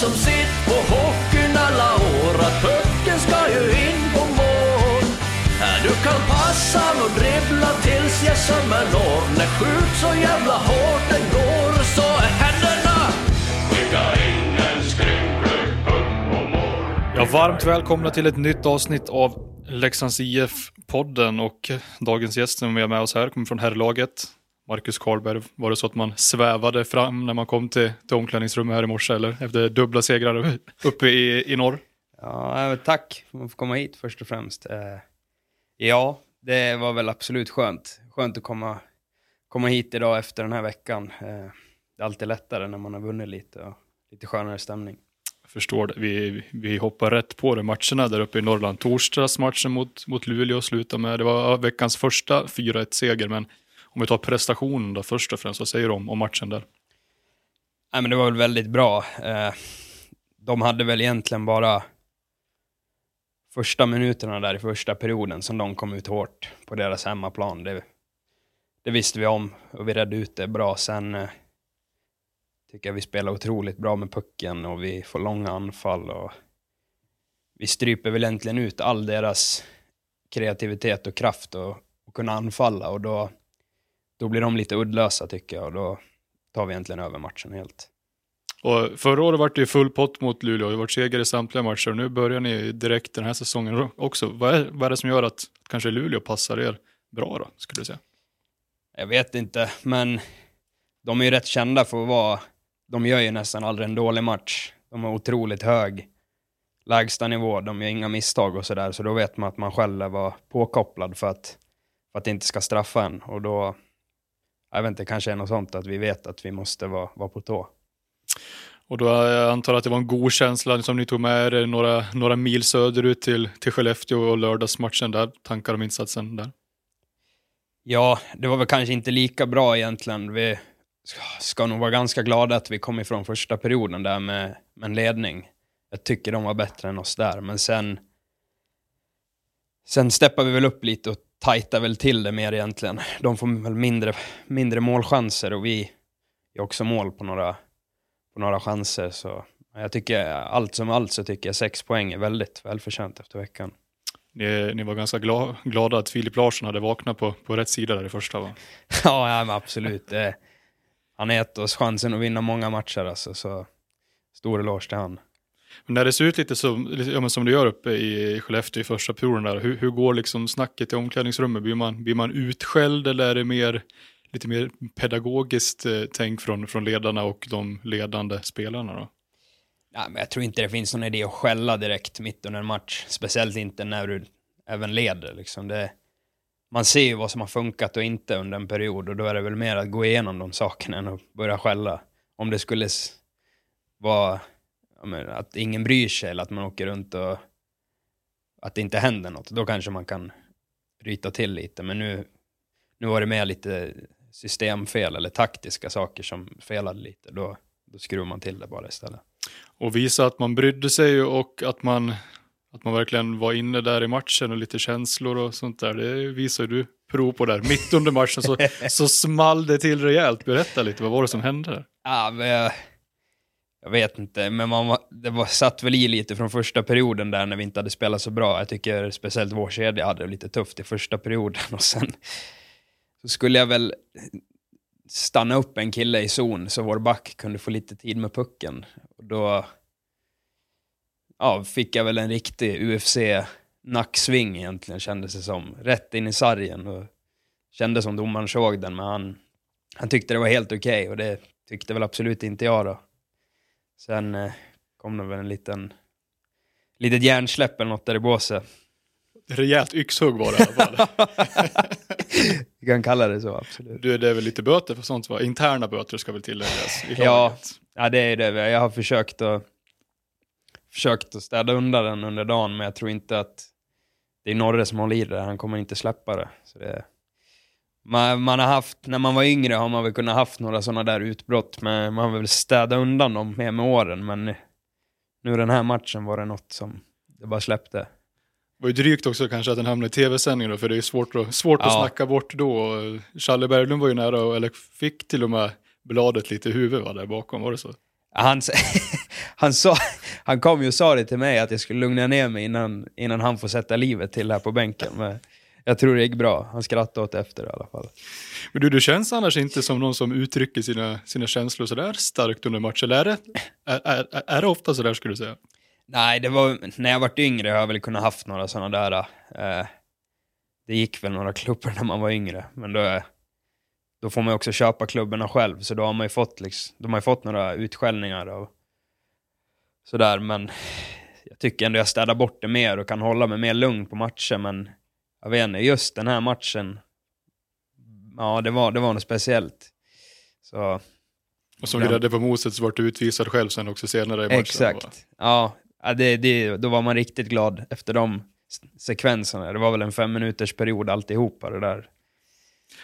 som sett på hockeyn alla år att pucken ska ju in på mål. Du kan passa och dribbla tills jag sömmer når. När skjut så jävla hårt den går så är händerna Skicka in en skrynklig puck på mål. Ja, varmt välkomna till ett nytt avsnitt av Leksands IF-podden och dagens gäst som vi har med oss här kommer från herrlaget. Marcus Karlberg, var det så att man svävade fram när man kom till, till omklädningsrummet här i morse eller efter dubbla segrar uppe i, i norr? Ja, tack för att komma hit först och främst. Eh, Ja, det var väl absolut skönt. Skönt att komma, komma hit idag efter den här veckan. Eh, Det är alltid lättare när man har vunnit lite och lite skönare stämning. Jag förstår det. Vi, vi hoppar rätt på det. Matcherna där uppe i Norrland. Torsdagsmatchen mot, mot Luleå slutade med, det var veckans första 4-1-seger, men om vi tar prestationen då först och främst, vad säger du om, om matchen där? Nej, men det var väl väldigt bra. Eh, de hade väl egentligen bara första minuterna där i första perioden som de kom ut hårt på deras hemmaplan. Det, det visste vi om och vi redde ut det bra. Sen eh, tycker jag vi spelar otroligt bra med pucken och vi får långa anfall och vi stryper väl egentligen ut all deras kreativitet och kraft och, och kunna anfalla och då, då blir de lite uddlösa tycker jag och då tar vi egentligen över matchen helt. Och förra året var det ju full pott mot Luleå, det var seger i samtliga matcher och nu börjar ni direkt den här säsongen också. Vad är, vad är det som gör att kanske Luleå passar er bra då, skulle du säga? Jag vet inte, men de är ju rätt kända för att vara... De gör ju nästan aldrig en dålig match. De har otroligt hög lägstanivå, de gör inga misstag och sådär, så då vet man att man själv var påkopplad för att, för att inte ska straffa en. Och då, jag vet inte, kanske är något sånt att vi vet att vi måste vara, vara på tå. Och då jag antar att det var en god känsla som ni tog med er några, några mil söderut till, till Skellefteå och lördagsmatchen där, tankar om insatsen där? Ja, det var väl kanske inte lika bra egentligen. Vi ska, nog vara ganska glada att vi kom ifrån första perioden där med, med en ledning. Jag tycker de var bättre än oss där, men sen... Sen steppar vi väl upp lite och tajtar väl till det mer egentligen. De får väl mindre, mindre målchanser och vi gör också mål på några, på några chanser. Så jag tycker, allt som allt så tycker jag sex poäng är väldigt välförtjänt efter veckan. Ni, ni var ganska gla, glada att Filip Larsson hade vaknat på, på rätt sida där i första va? Ja, ja absolut. Han har gett oss chansen att vinna många matcher alltså, så stor eloge till han. Men när det ser ut lite som, lite- ja, men som det gör uppe i Skellefteå i första perioden där, hur, hur går liksom snacket i omklädningsrummet? Blir man, blir man utskälld eller är det mer, lite mer pedagogiskt eh, tänk från, från ledarna och de ledande spelarna då? Ja, men jag tror inte det finns någon idé att skälla direkt mitt under en match. Speciellt inte när du även leder. Liksom. Det, man ser ju vad som har funkat och inte under en period och då är det väl mer att gå igenom de sakerna än att börja skälla. Om det skulle vara ja, men, att ingen bryr sig eller att man åker runt och att det inte händer något, då kanske man kan ryta till lite. Men nu, nu var det mer lite systemfel eller taktiska saker som felade lite. Då, då skruvar man till det bara istället. Och visa att man brydde sig och att man, att man verkligen var inne där i matchen och lite känslor och sånt där. Det visar ju du prov på där. Mitt under matchen så, så small det till rejält. Berätta lite, vad var det som hände där? Ja, men jag, vet inte, men man var, det var, satt väl i lite från första perioden där när vi inte hade spelat så bra. Jag tycker speciellt vår kedja hade det lite tufft i första perioden och sen så skulle jag väl stanna upp en kille i zon så vår back kunde få lite tid med pucken. Och då ja, fick jag väl en riktig UFC-nacksving egentligen kändes det som. Rätt in i sargen och kändes som domaren såg den, men han, han tyckte det var helt okej och det tyckte väl absolut inte jag då. Sen eh, kom det väl en liten litet hjärnsläpp eller något där i båset. Rejält yxhugg var det i alla fall. Vi kan kalla det så, absolut. Du, det är väl lite böter för sånt va? Interna böter ska väl tilläggas. Ja. Ja, det är det. Jag har försökt att, försökt att städa undan den under dagen, men jag tror inte att det är Norre som håller i det. Han kommer inte släppa det. Så det man, man har haft, när man var yngre har man väl kunnat haft några sådana där utbrott, men man har väl städat undan dem mer med åren. Men nu den här matchen var det något som det bara släppte. Det var ju drygt också kanske att den hamnade i tv-sändningen för det är ju svårt, att, svårt att Ja. snacka bort då. Challe Berglund var ju nära, och- eller fick till och med bladet lite i huvudet va, där bakom, var det så? Han, han, sa, han kom ju och sa det till mig att jag skulle lugna ner mig innan, innan han får sätta livet till här på bänken. Men jag tror det gick bra. Han skrattade åt efter i alla fall. Men du, du känns annars inte som någon som uttrycker sina, sina känslor sådär starkt under match. Eller är det, är, är, är det ofta sådär skulle du säga? Nej, det var, när jag varit yngre har jag väl kunnat haft några sådana där. Eh, det gick väl några klubbar när man var yngre, men då, då får man ju också köpa klubborna själv, så då har man ju fått, liksom, då har fått några utskällningar och sådär, men jag tycker ändå jag städar bort det mer och kan hålla mig mer lugn på matcher, men jag vet inte, just den här matchen, ja det var, det var något speciellt. Så, Och som Ja. grädde på moset så vart du utvisad själv sen också senare i matchen. Exakt. Ja, ja det, det, då var man riktigt glad efter de sekvenserna. Det var väl en fem minuters period alltihopa det där.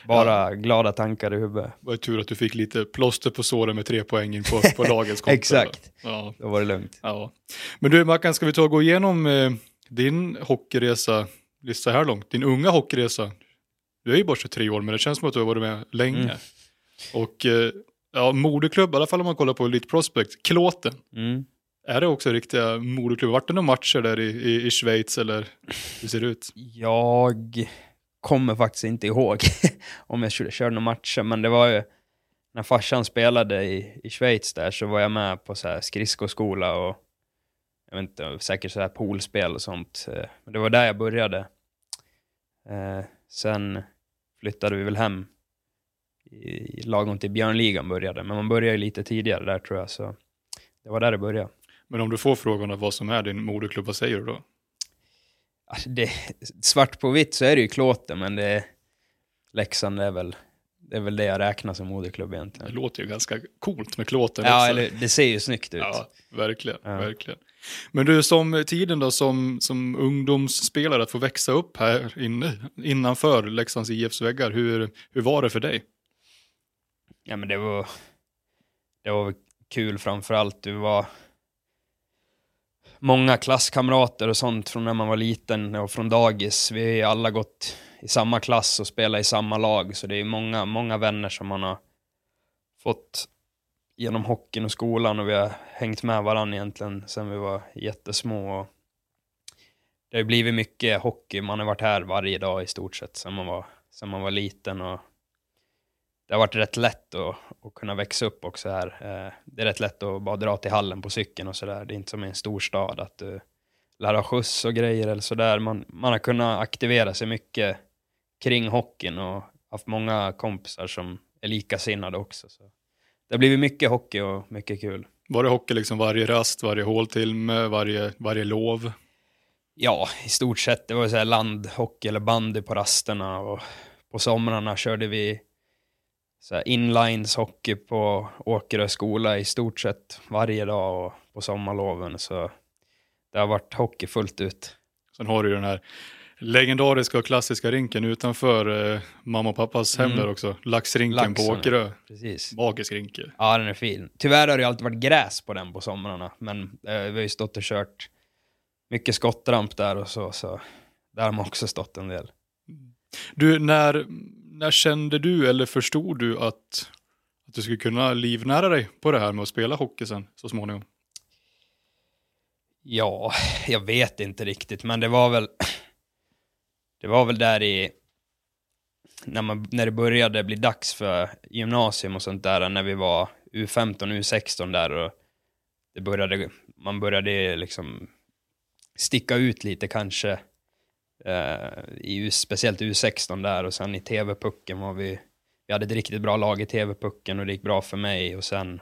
Bara glada tankar i huvudet. Det var tur att du fick lite plåster på såren med tre poäng in på, på lagets konto. Exakt. Ja, Då var det lugnt. ja. Men du Mackan, ska vi ta och gå igenom eh, din hockeyresa, lista här långt, din unga hockeyresa. Du är ju bara 23 år, men det känns som att du har varit med länge. Mm. Och eh, ja, moderklubb, i alla fall om man kollar på Elite Prospect, Klåten. Mm. Är det också riktiga moderklubbar? Vart det några matcher där i, i, i Schweiz eller hur ser det ut? Jag kommer faktiskt inte ihåg om jag körde, körde några matcher, men det var ju när farsan spelade i, i Schweiz där så var jag med på så här skridskoskola och jag vet inte, säkert så här poolspel och sånt. Eh, Men det var där jag började. Eh, sen flyttade vi väl hem i, lagom till Björnligan började, men man började ju lite tidigare där tror jag, så det var där det började. Men om du får frågan om vad som är din moderklubb, vad säger du då? Alltså det, svart på vitt så är det ju Klåten, men det, Leksand är väl, det är väl det jag räknar som moderklubb Det egentligen. låter ju ganska coolt med Klåten Ja, också. eller det ser ju snyggt ut. Ja, verkligen, Ja. verkligen. Men du, som tiden då som, som ungdomsspelare att få växa upp här inne, innanför Leksands IFs väggar, hur, hur var det för dig? Ja, men det var, det var kul framförallt, du Det var många klasskamrater och sånt från när man var liten och från dagis. Vi har alla gått i samma klass och spelat i samma lag, så det är många, många vänner som man har fått genom hockeyn och skolan och vi har hängt med varandra egentligen sedan vi var jättesmå. Och det har ju blivit mycket hockey, man har varit här varje dag i stort sett sedan man var, sedan man var liten och det har varit rätt lätt att, att kunna växa upp också här. Eh, det är rätt lätt att bara dra till hallen på cykeln och sådär. Det är inte som i en storstad att eh, du lär ha skjuts och grejer eller sådär. Man, man har kunnat aktivera sig mycket kring hockeyn och haft många kompisar som är likasinnade också. Så. Det har blivit mycket hockey och mycket kul. Var det hockey liksom varje rast, varje håltimme, varje, varje lov? Ja, i stort sett. Det var så här landhockey eller bandy på rasterna och på somrarna körde vi så här inlines hockey på Åkerö skola i stort sett varje dag och på sommarloven. Så det har varit hockey fullt ut. Sen har du ju den här legendariska och klassiska rinken utanför eh, mamma och pappas hem Mm. där också. Laxrinken på Laxen, Åkerö. Precis. Magisk rinke. Ja, den är fin. Tyvärr har det alltid varit gräs på den på somrarna, men eh, vi har ju stått och kört mycket skottramp där och så, så där har man också stått en del. Du, när, när kände du eller förstod du att, att du skulle kunna livnära dig på det här med att spela hockey sen så småningom? Ja, jag vet inte riktigt, men det var väl det var väl där i när, man, när det började bli dags för gymnasium och sånt där, när vi var U15, U16 där och det började, man började liksom sticka ut lite kanske, eh, i, speciellt U16 där och sen i TV-pucken var vi, vi hade ett riktigt bra lag i TV-pucken och det gick bra för mig och sen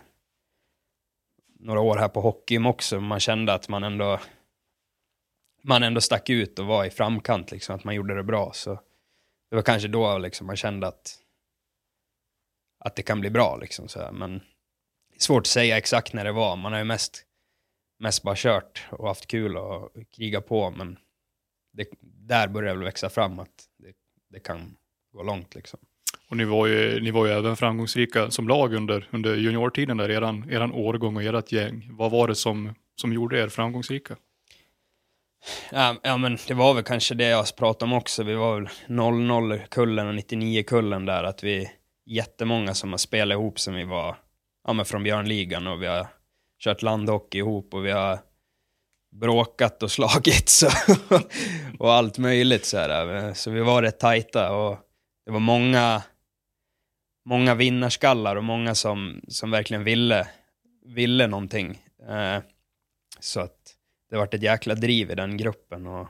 några år här på hockeym också, man kände att man ändå man ändå stack ut och var i framkant, liksom, att man gjorde det bra. Så det var kanske då liksom, man kände att, att det kan bli bra. Liksom, så här. Men det är svårt att säga exakt när det var. Man har ju mest, mest bara kört och haft kul och krigat på. Men det, där började det väl växa fram att det, det kan gå långt. Liksom. Och ni var ju, ni var ju även framgångsrika som lag under, under juniortiden där, eran, eran årgång och ert gäng. Vad var det som, som gjorde er framgångsrika? Ja, ja, men det var väl kanske det jag pratade om också. Vi var väl 00-kullen och 99-kullen där. Att vi är jättemånga som har spelat ihop som vi var ja, men från Björnligan och vi har kört landhockey ihop och vi har bråkat och slagits och, och allt möjligt. Så, här. så vi var rätt tajta och det var många, många vinnarskallar och många som, som verkligen ville, ville någonting. Eh, så att det varit ett jäkla driv i den gruppen. Och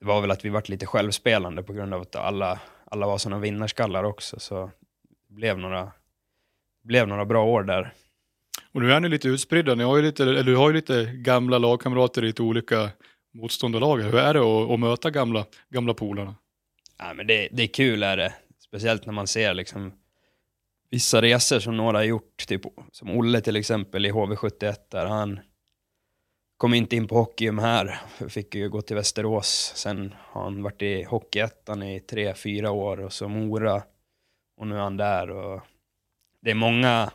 det var väl att vi varit lite självspelande på grund av att alla, alla var sådana vinnarskallar också. Så det blev några, blev några bra år där. Och nu är ni lite utspridda, ni har ju lite, eller du har ju lite gamla lagkamrater i lite olika motståndarlag. Hur är det att, att möta gamla, gamla polarna? Ja, men det, det är kul är det. Speciellt när man ser liksom vissa resor som några har gjort. Typ, som Olle till exempel i HV71 där. Han kom inte in på hockeyum här. Fick ju gå till Västerås. Sen har han varit i Hockeyettan i tre, fyra år och så Mora. Och nu är han där. Och det är många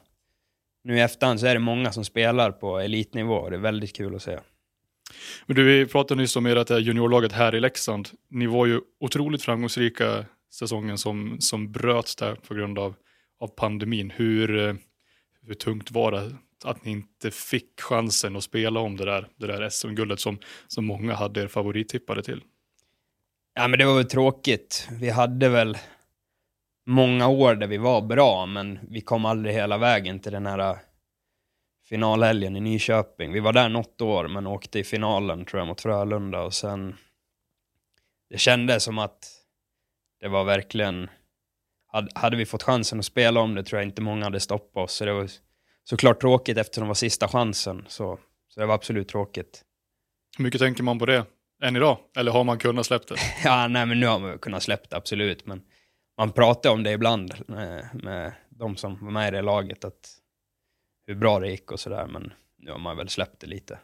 nu i efterhand så är det många som spelar på elitnivå det är väldigt kul att se. Men du, vi pratade nyss om ert juniorlaget här i Leksand. Ni var ju otroligt framgångsrika säsongen som, som bröts där på grund av, av pandemin. Hur, eh, hur tungt var det att ni inte fick chansen att spela om det där, det där SM-guldet som, som många hade er favorittippade till? Ja, men det var väl tråkigt. Vi hade väl många år där vi var bra, men vi kom aldrig hela vägen till den här äh, finalhelgen i Nyköping. Vi var där något år, men åkte i finalen tror jag mot Frölunda och sen... Det kändes som att det var verkligen... Hade vi fått chansen att spela om det tror jag inte många hade stoppat oss. Så det var såklart tråkigt eftersom det var sista chansen. Så, så det var absolut tråkigt. Hur mycket tänker man på det än idag? Eller har man kunnat släppa det? ja, nej men nu har man kunnat släppa det, absolut. Men man pratar om det ibland med, med de som var med i det laget, att hur bra det gick och sådär, men nu har man väl släppt det lite.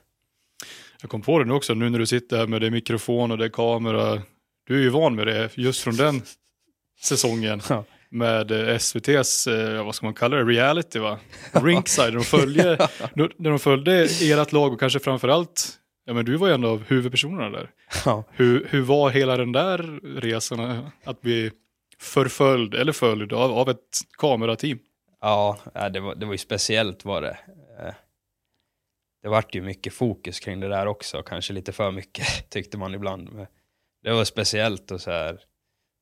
Jag kom på det nu också, nu när du sitter här med det mikrofon och det kamera. Du är ju van med det just från den säsongen. Ja. Med eh, SVTs, eh, vad ska man kalla det, reality va? Rinkside, de följer, när de följde ert lag och kanske framförallt, ja men du var ju en av huvudpersonerna där. Ja. Hur, hur var hela den där resan att bli förföljd eller följd av, av ett kamerateam. Ja, det var, det var ju speciellt var det. Eh, det vart ju mycket fokus kring det där också, kanske lite för mycket tyckte man ibland. Men det var speciellt och så här.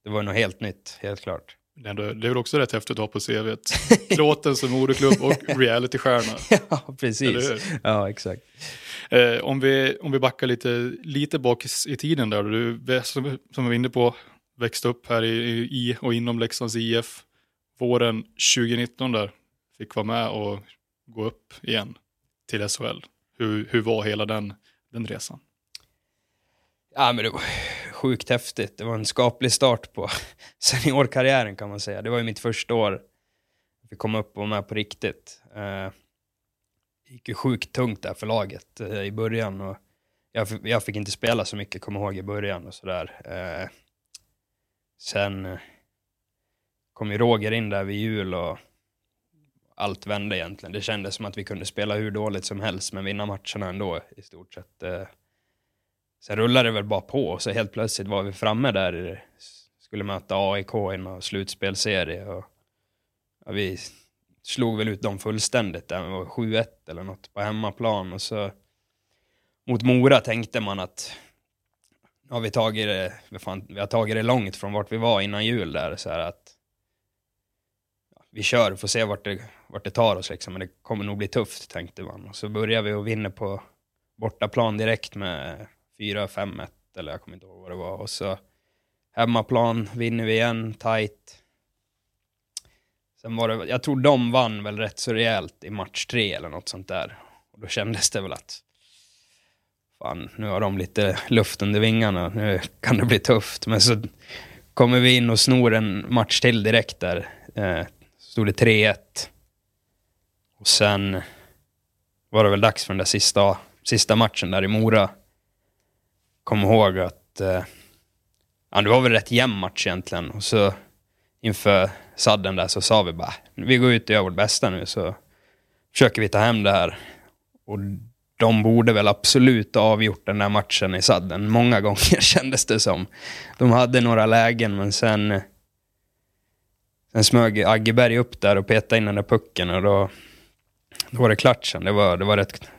Det var något helt nytt, helt klart. Det är väl också rätt häftigt att ha på CV. Klåten som moderklubb och realitystjärna. ja, precis. Ja, exakt. Eh, om, vi, om vi backar lite, lite bak i tiden där, du, som, som vi var inne på, växte upp här i, i och inom Leksands IF. Våren 2019 där fick vara med och gå upp igen till SHL. Hur, hur var hela den, den resan? Ja, men det var sjukt häftigt. Det var en skaplig start på seniorkarriären kan man säga. Det var ju mitt första år. Vi kom upp och var med på riktigt. Eh, det gick ju sjukt tungt där för laget eh, i början. Och jag, jag fick inte spela så mycket, kommer ihåg, i början och sådär. Eh, sen kom ju Roger in där vid jul och allt vände egentligen. Det kändes som att vi kunde spela hur dåligt som helst men vinna matcherna ändå i stort sett. Sen rullade det väl bara på och så helt plötsligt var vi framme där. Skulle möta AIK i någon slutspelserie och ja, vi slog väl ut dem fullständigt. Det var 7-1 eller något på hemmaplan och så mot Mora tänkte man att har vi tagit det, fan, vi har tagit det långt från vart vi var innan jul där. Så här att ja, vi kör, får se vart det, vart det tar oss liksom. Men det kommer nog bli tufft tänkte man. Och så börjar vi och vinner på bortaplan direkt med 4-5-1 eller jag kommer inte ihåg vad det var. Och så hemmaplan vinner vi igen, tight. Sen var det, jag tror de vann väl rätt så rejält i match tre eller något sånt där. Och då kändes det väl att fan, nu har de lite luft under vingarna, nu kan det bli tufft. Men så kommer vi in och snor en match till direkt där. Eh, stod det 3-1. Och sen var det väl dags för den där sista, sista matchen där i Mora. Kom ihåg att eh, ja, det var väl rätt jämn match egentligen. Och så inför sadden där så sa vi bara, vi går ut och gör vårt bästa nu så försöker vi ta hem det här. Och de borde väl absolut ha avgjort den där matchen i sadden. Många gånger kändes det som. De hade några lägen, men sen... Sen smög Aggeberg upp där och petade in den där pucken och då... då var det klart sen. Det var, det var rätt,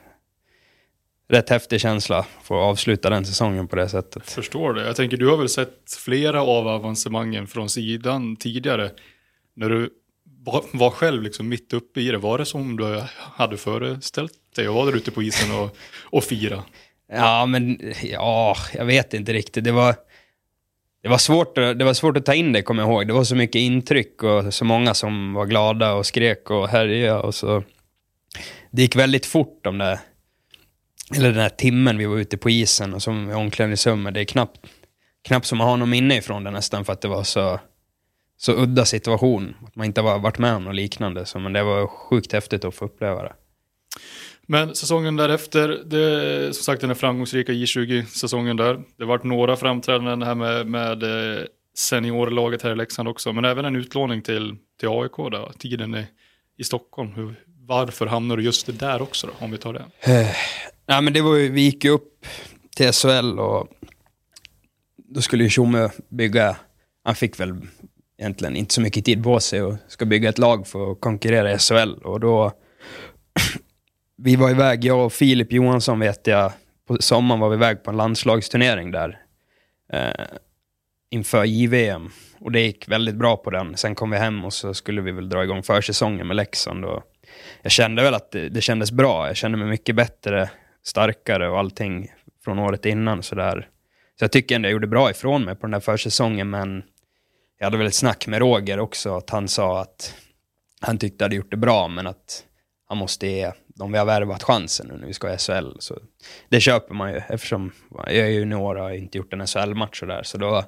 rätt häftig känsla att få avsluta den säsongen på det sättet. Förstår det. Jag tänker, du har väl sett flera av avancemangen från sidan tidigare. När du var, själv liksom mitt uppe i det, var det som du hade föreställt dig? Och var där ute på isen och, och fira? Ja, men ja, jag vet inte riktigt. Det var, det var, svårt, det var svårt att ta in det, kommer jag ihåg. Det var så mycket intryck och så många som var glada och skrek och härjade. Och så. Det gick väldigt fort de där, eller den här timmen vi var ute på isen och som omklädningsrummet. Det är knappt, knappt som man har något minne ifrån det nästan för att det var så, så udda situation. Att man inte har varit med om något liknande. Så, men det var sjukt häftigt att få uppleva det. Men säsongen därefter, det, som sagt den här framgångsrika J20-säsongen där. Det varit några framträdanden här med, med eh, seniorlaget här i Leksand också. Men även en utlåning till, till AIK då, tiden i, i Stockholm. Hur, varför hamnar du just det där också då, om vi tar det? Nej, men det var ju, vi gick ju upp till SHL och då skulle ju Tjomme bygga, han fick väl egentligen inte så mycket tid på sig och ska bygga ett lag för att konkurrera i SHL och då vi var iväg, jag och Filip Johansson vet jag, på sommaren var vi iväg på en landslagsturnering där eh, inför JVM och det gick väldigt bra på den. Sen kom vi hem och så skulle vi väl dra igång försäsongen med Leksand och jag kände väl att det, det kändes bra. Jag kände mig mycket bättre, starkare och allting från året innan. Så, där. så jag tycker ändå jag gjorde bra ifrån mig på den där försäsongen, men jag hade väl ett snack med Roger också, att han sa att han tyckte jag hade gjort det bra, men att han måste ge de vi har värvat chansen nu när vi ska i SHL. Så det köper man ju eftersom jag är junior och har inte gjort en SHL-match och där, så då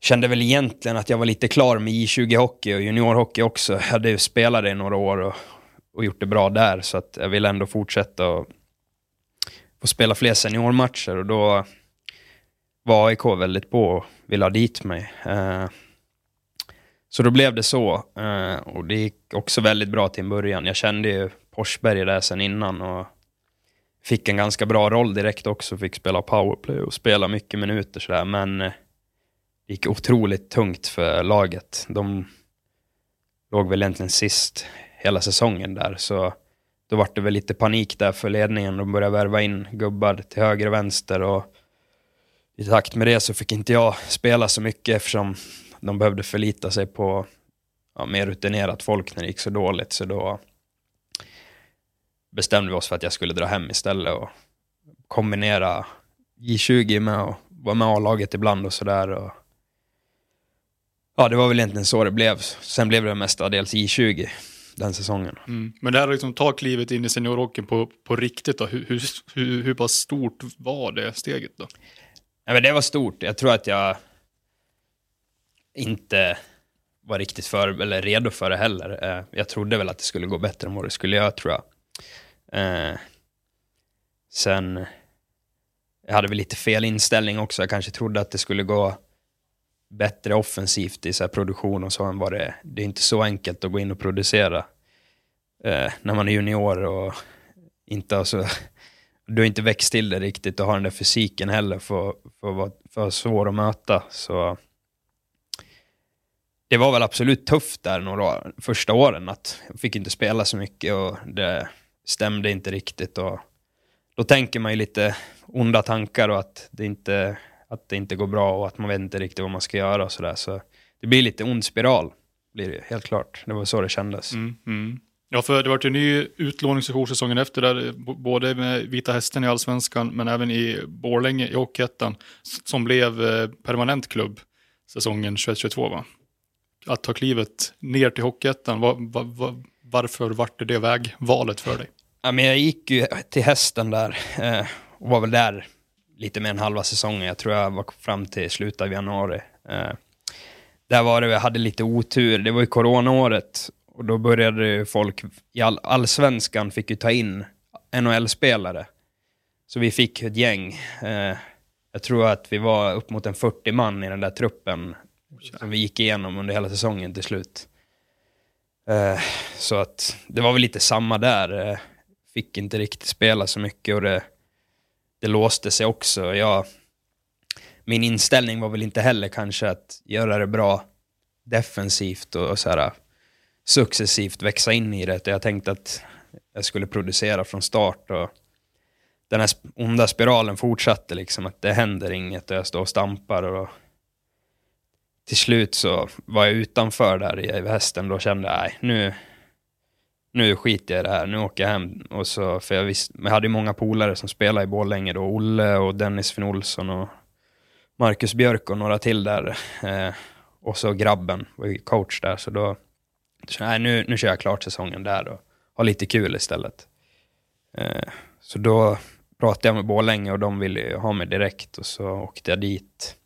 kände väl egentligen att jag var lite klar med J20-hockey och juniorhockey också. Jag hade ju spelat det i några år och, och gjort det bra där, så att jag ville ändå fortsätta och få spela fler seniormatcher och då var AIK väldigt på och ville ha dit mig. Eh, så då blev det så. Eh, och det gick också väldigt bra till en början. Jag kände ju Porsberg där sen innan och fick en ganska bra roll direkt också. Fick spela powerplay och spela mycket minuter sådär. Men eh, det gick otroligt tungt för laget. De låg väl egentligen sist hela säsongen där. Så då vart det väl lite panik där för ledningen. De började värva in gubbar till höger och vänster. Och i takt med det så fick inte jag spela så mycket eftersom de behövde förlita sig på ja, mer rutinerat folk när det gick så dåligt. Så då bestämde vi oss för att jag skulle dra hem istället och kombinera J20 med att vara med A-laget ibland och sådär. Och... Ja, det var väl egentligen så det blev. Sen blev det mestadels J20 den säsongen. Mm. Men det här att liksom ta klivet in i seniorhockeyn på, på riktigt då, hur, hur, hur, pass stort var det steget då? Ja, men det var stort. Jag tror att jag inte var riktigt för, eller redo för det heller. Eh, Jag trodde väl att det skulle gå bättre än vad det skulle göra, tror jag. Eh, sen, jag hade väl lite fel inställning också. Jag kanske trodde att det skulle gå bättre offensivt i så här produktion och så än vad det är. Det är inte så enkelt att gå in och producera eh, när man är junior och inte har så du har inte växt till det riktigt och har den där fysiken heller för, för att vara för svår att möta. Så det var väl absolut tufft där några år, första åren att jag fick inte spela så mycket och det stämde inte riktigt. Och då tänker man ju lite onda tankar och att det inte, att det inte går bra och att man vet inte riktigt vad man ska göra och sådär. Så det blir lite ond spiral, blir det helt klart. Det var så det kändes. Mm, mm. Ja, för det var ju en ny utlåningssession säsongen efter, där, både med Vita Hästen i Allsvenskan, men även i Borlänge i Hockeyettan, som blev eh, permanent klubb säsongen 21-22 va? Att ta klivet ner till Hockeyettan, va, va, va, varför vart det det vägvalet för dig? Ja, men jag gick ju till hästen där eh, och var väl där lite mer än halva säsongen. Jag tror jag var fram till slutet av januari. Eh, där var det, vi hade lite otur. Det var ju coronaåret och då började ju folk i all, allsvenskan fick ju ta in NHL-spelare. Så vi fick ett gäng. Eh, jag tror att vi var upp mot en 40 man i den där truppen som vi gick igenom under hela säsongen till slut. Eh, så att det var väl lite samma där. Eh, fick inte riktigt spela så mycket och det, det låste sig också. Jag, min inställning var väl inte heller kanske att göra det bra defensivt och, och så här, successivt växa in i det. Jag tänkte att jag skulle producera från start och den här onda spiralen fortsatte liksom, att det händer inget och jag står och stampar och till slut så var jag utanför där i hästen då kände jag, nej, nu, nu skiter jag i det här, nu åker jag hem. Och så, för jag, visst, jag hade ju många polare som spelade i Borlänge då, Olle och Dennis Finn Olsson och Marcus Björk och några till där. Eh, och så grabben var ju coach där, så då så, nej, nu, nu kör jag klart säsongen där och har lite kul istället. Eh, så då pratade jag med Borlänge och de ville ju ha mig direkt och så åkte jag dit.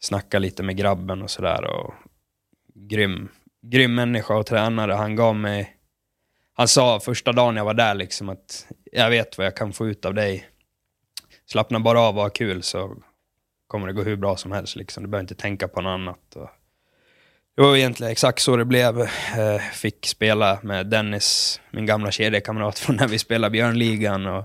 Snackade lite med grabben och sådär och grym, grym människa och tränare. Han gav mig, han sa första dagen jag var där liksom att jag vet vad jag kan få ut av dig. Slappna bara av och ha kul så kommer det gå hur bra som helst liksom. Du behöver inte tänka på något annat. Och det var egentligen exakt så det blev. Eh, fick spela med Dennis, min gamla kedjekamrat från när vi spelade Björnligan. Och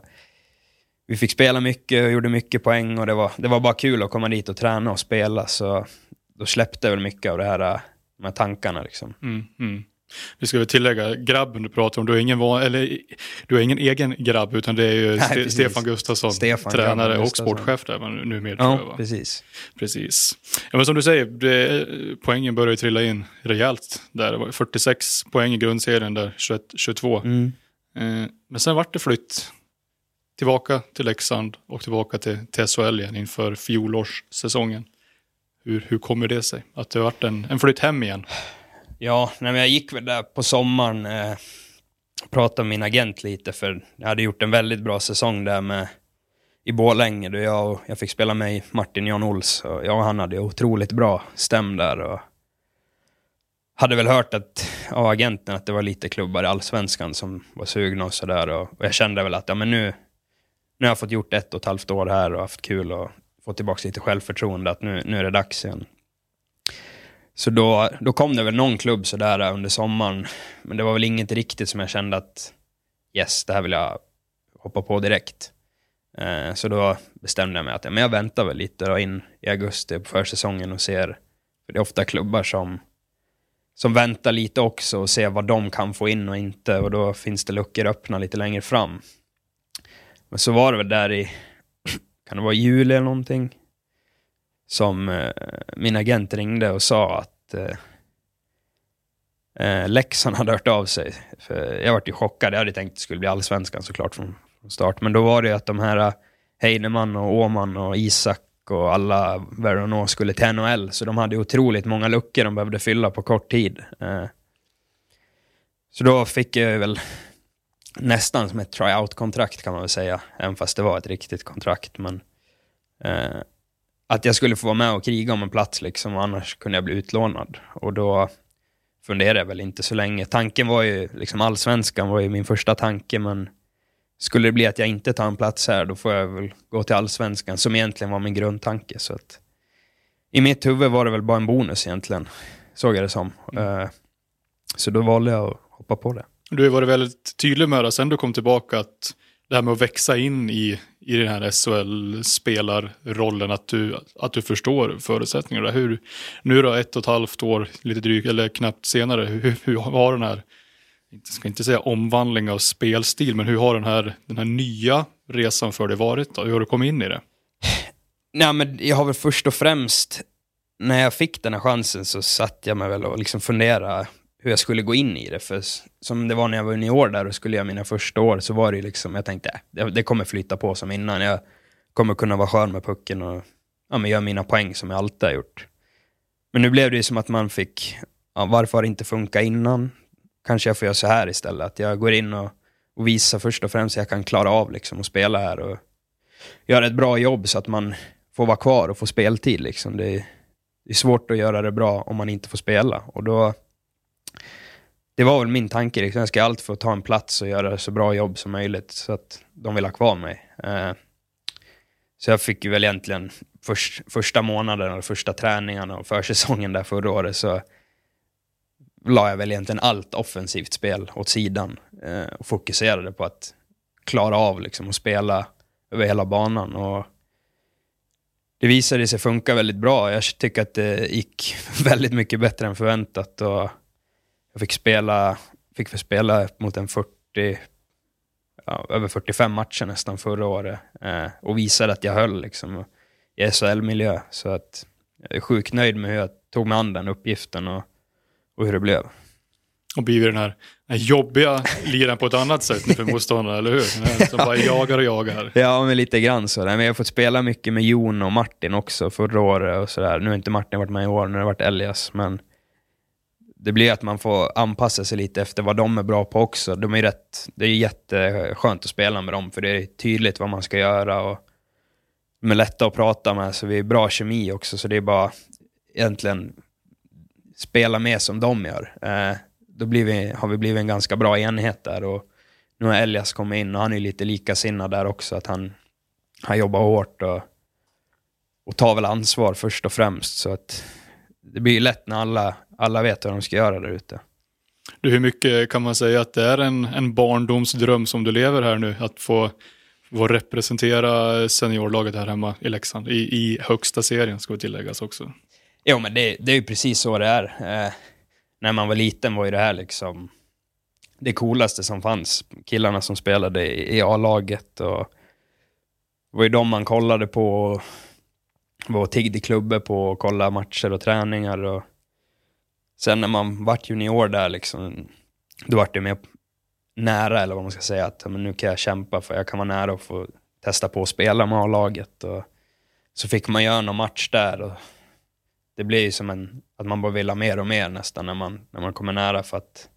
vi fick spela mycket och gjorde mycket poäng och det var, det var bara kul att komma dit och träna och spela. Så då släppte väl mycket av det här, eh, de här tankarna liksom. Mm, mm. Vi ska väl tillägga, grabben du pratar om, du har ingen, van, eller, du har ingen egen grabb utan det är ju Nej, Ste. Stefan Gustafsson, Stefan tränare och sportchef där men numera tror jag Ja, precis. Precis. Ja, men som du säger, det, poängen börjar ju trilla in rejält där. Det var 46 poäng i grundserien där, 21, 22. Mm. Eh, men sen vart det flytt tillbaka till Leksand och tillbaka till, till SHL igen inför fjolårssäsongen. Hur, hur kommer det sig? Att det vart en, en flytt hem igen? Ja, nej, men jag gick väl där på sommaren, eh, pratade med min agent lite, för jag hade gjort en väldigt bra säsong där med i Borlänge, då jag, och, jag fick spela med Martin Jan Ols, och jag och han hade otroligt bra stäm där. Och hade väl hört att, av agenten att det var lite klubbar i allsvenskan som var sugna och sådär. Och, och jag kände väl att ja, men nu, nu har jag fått gjort ett och ett halvt år här och haft kul och fått tillbaka lite självförtroende, att nu, nu är det dags igen. Så då, då kom det väl någon klubb sådär under sommaren. Men det var väl inget riktigt som jag kände att yes, det här vill jag hoppa på direkt. Eh, så då bestämde jag mig att ja, men jag väntar väl lite då in i augusti på försäsongen och ser. För det är ofta klubbar som, som väntar lite också och ser vad de kan få in och inte. Och då finns det luckor öppna lite längre fram. Men så var det väl där i, kan det vara juli eller någonting? Som eh, min agent ringde och sa att eh, eh, Leksand hade hört av sig. För jag vart ju chockad, jag hade tänkt att det skulle bli allsvenskan såklart från, från start. Men då var det ju att de här eh, Heinemann och Åman och Isak och alla Veronå skulle till NHL. Så de hade otroligt många luckor de behövde fylla på kort tid. Eh, så då fick jag väl nästan som ett tryout-kontrakt kan man väl säga. Även fast det var ett riktigt kontrakt. Men eh, att jag skulle få vara med och kriga om en plats liksom, och annars kunde jag bli utlånad. Och då funderade jag väl inte så länge. Tanken var ju, liksom allsvenskan var ju min första tanke, men skulle det bli att jag inte tar en plats här, då får jag väl gå till allsvenskan, som egentligen var min grundtanke. Så att, I mitt huvud var det väl bara en bonus egentligen, såg jag det som. Eh, så då valde jag att hoppa på det. Du har varit väldigt tydlig med det sen du kom tillbaka att det här med att växa in i, i den här SHL-spelarrollen, att du, att du förstår förutsättningarna. Hur, nu då ett och ett halvt år, lite drygt, eller knappt senare, hur, hur har den här, jag ska inte säga omvandling av spelstil, men hur har den här, den här nya resan för dig varit då? Hur har du kommit in i det? Nej, men jag har väl först och främst, när jag fick den här chansen så satt jag mig väl och liksom funderade hur jag skulle gå in i det. För som det var när jag var junior där och skulle göra mina första år så var det ju liksom, jag tänkte, äh, det, det kommer flytta på som innan. Jag kommer kunna vara skön med pucken och ja, men göra mina poäng som jag alltid har gjort. Men nu blev det ju som att man fick, ja, varför har det inte funkat innan? Kanske jag får göra så här istället, att jag går in och, och visar först och främst att jag kan klara av liksom att spela här och göra ett bra jobb så att man får vara kvar och få speltid. Liksom. Det, är, det är svårt att göra det bra om man inte får spela. Och då, det var väl min tanke, liksom. jag ska allt för att ta en plats och göra så bra jobb som möjligt så att de vill ha kvar mig. Eh, så jag fick ju väl egentligen först, första månaden och första träningarna och försäsongen där förra året så la jag väl egentligen allt offensivt spel åt sidan eh, och fokuserade på att klara av liksom att spela över hela banan. Och det visade sig funka väldigt bra. Jag tycker att det gick väldigt mycket bättre än förväntat. Och jag fick spela, fick få spela mot en 40, ja, över 45 matcher nästan förra året. Eh, och visade att jag höll liksom i SHL-miljö. Så att jag är sjukt nöjd med hur jag tog mig an den uppgiften och, och hur det blev. Och blivit den här, den jobbiga liran på ett annat sätt nu för motståndarna, eller hur? Som bara jagar och jagar. Ja, men lite grann så. Men jag har fått spela mycket med Jon och Martin också förra året och sådär. Nu har inte Martin varit med i år, nu har det varit Elias, men det blir att man får anpassa sig lite efter vad de är bra på också. De är rätt, det är jätteskönt att spela med dem, för det är tydligt vad man ska göra och de är lätta att prata med, så vi är bra kemi också, så det är bara egentligen spela med som de gör. Eh, då blir vi, har vi blivit en ganska bra enhet där och nu har Elias kommit in och han är lite likasinnad där också, att han, han jobbar hårt och, och tar väl ansvar först och främst. Så att det blir lätt när alla, alla vet vad de ska göra där ute. Du, hur mycket kan man säga att det är en, en barndomsdröm som du lever här nu? Att få, få representera seniorlaget här hemma i Leksand, i, i högsta serien ska vi tilläggas också. Jo, men det, det är ju precis så det är. Eh, när man var liten var ju det här liksom det coolaste som fanns. Killarna som spelade i, i A-laget och det var ju de man kollade på och var och tiggde i klubbor på och kolla matcher och träningar och sen när man vart junior där liksom, då vart det mer nära eller vad man ska säga att men nu kan jag kämpa för jag kan vara nära och få testa på att spela med A-laget och så fick man göra någon match där och det blir ju som en, att man bara vill ha mer och mer nästan när man, när man kommer nära för att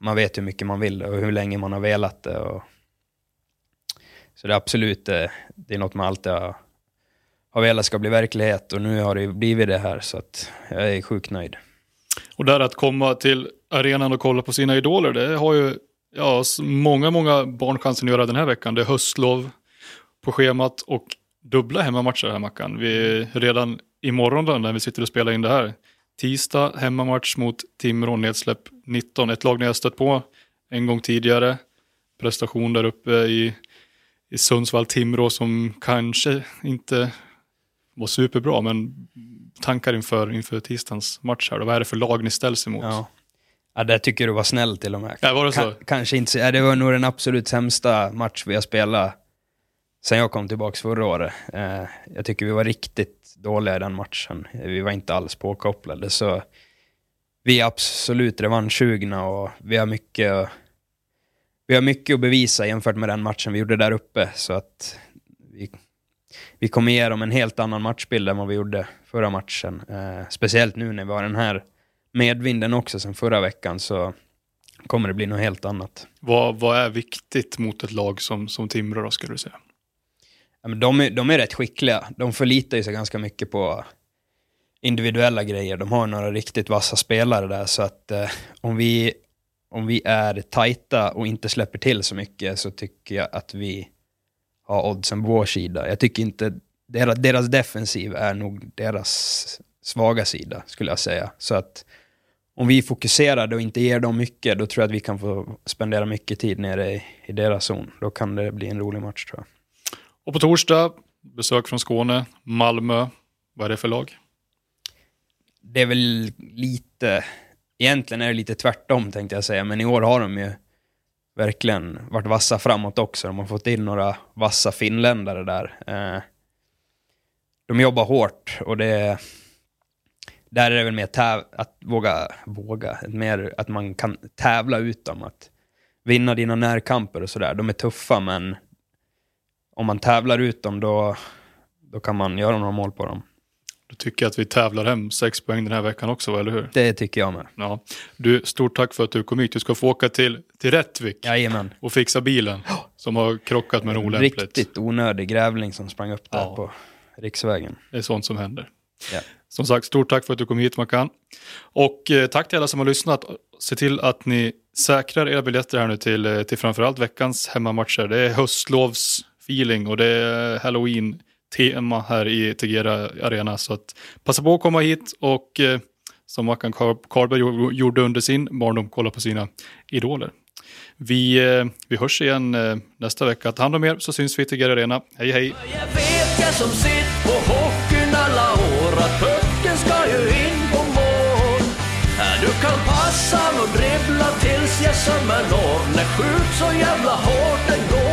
man vet hur mycket man vill och hur länge man har velat det. Och, så det är absolut det, det är något man alltid har, har velat ska bli verklighet och nu har det blivit det här så att jag är sjukt nöjd. Och där att komma till arenan och kolla på sina idoler, det har ju ja, många, många barn chansen att göra den här veckan. Det är höstlov på schemat och dubbla hemmamatcher här Mackan. Vi redan imorgon då, när vi sitter och spelar in det här. Tisdag hemmamatch mot Timrå, nedsläpp 19. Ett lag ni har stött på en gång tidigare. Prestation där uppe i, i Sundsvall-Timrå som kanske inte var superbra, men tankar inför, inför tisdagens match här då? Vad är det för lag ni ställs emot? Ja. Ja, det tycker du var snäll till och med. Ja, var det så? Ka- kanske inte, ja, det var nog den absolut sämsta match vi har spelat sen jag kom tillbaka förra året. Eh, jag tycker vi var riktigt dåliga i den matchen. Vi var inte alls påkopplade, så vi är absolut revanschsugna och vi har mycket vi har mycket att bevisa jämfört med den matchen vi gjorde där uppe. Så att vi, vi kommer ge dem en helt annan matchbild än vad vi gjorde förra matchen. Eh, speciellt nu när vi har den här medvinden också sen förra veckan så kommer det bli något helt annat. Vad, vad är viktigt mot ett lag som, som Timrå då, skulle du säga? Ja, men de, är, de är rätt skickliga. De förlitar ju sig ganska mycket på individuella grejer. De har några riktigt vassa spelare där, så att eh, om, vi, om vi är tajta och inte släpper till så mycket så tycker jag att vi har oddsen på vår sida. Jag tycker inte, deras, deras defensiv är nog deras svaga sida, skulle jag säga. Så att om vi fokuserar och inte ger dem mycket, då tror jag att vi kan få spendera mycket tid nere i, i deras zon. Då kan det bli en rolig match tror jag. Och på torsdag, besök från Skåne, Malmö. Vad är det för lag? Det är väl lite, egentligen är det lite tvärtom tänkte jag säga, men i år har de ju verkligen varit vassa framåt också. De har fått in några vassa finländare där. Eh, de jobbar hårt och det där är det väl mer täv att våga, våga, mer att man kan tävla ut dem, att vinna dina närkamper och sådär. De är tuffa men om man tävlar ut dem då, då kan man göra några mål på dem. Tycker att vi tävlar hem sex poäng den här veckan också, eller hur? Det tycker jag med. Ja. Du, stort tack för att du kom hit. Du ska få åka till, till Rättvik Jajamän. och fixa bilen som har krockat med något olämpligt. Riktigt onödig grävling som sprang upp där Ja. på riksvägen. Det är sånt som händer. Ja. Som sagt, stort tack för att du kom hit Mackan. Och eh, tack till alla som har lyssnat. Se till att ni säkrar era biljetter här nu till, eh, till framförallt veckans hemmamatcher. Det är höstlovsfeeling och det är Tema här i Tegera Arena. Så att passa på att komma hit och eh, som Mackan Karlberg gjorde under sin barndom, kolla på sina idoler. Vi, eh, vi hörs igen eh, nästa vecka. Ta hand om er så syns vi i Tegera Arena. Hej hej! Jag vet jag som sitt på hockeyn alla år att pucken ska ju in på mål. Du kan passa och dribbla tills jag sömmer når. När skjut så jävla hårt den går.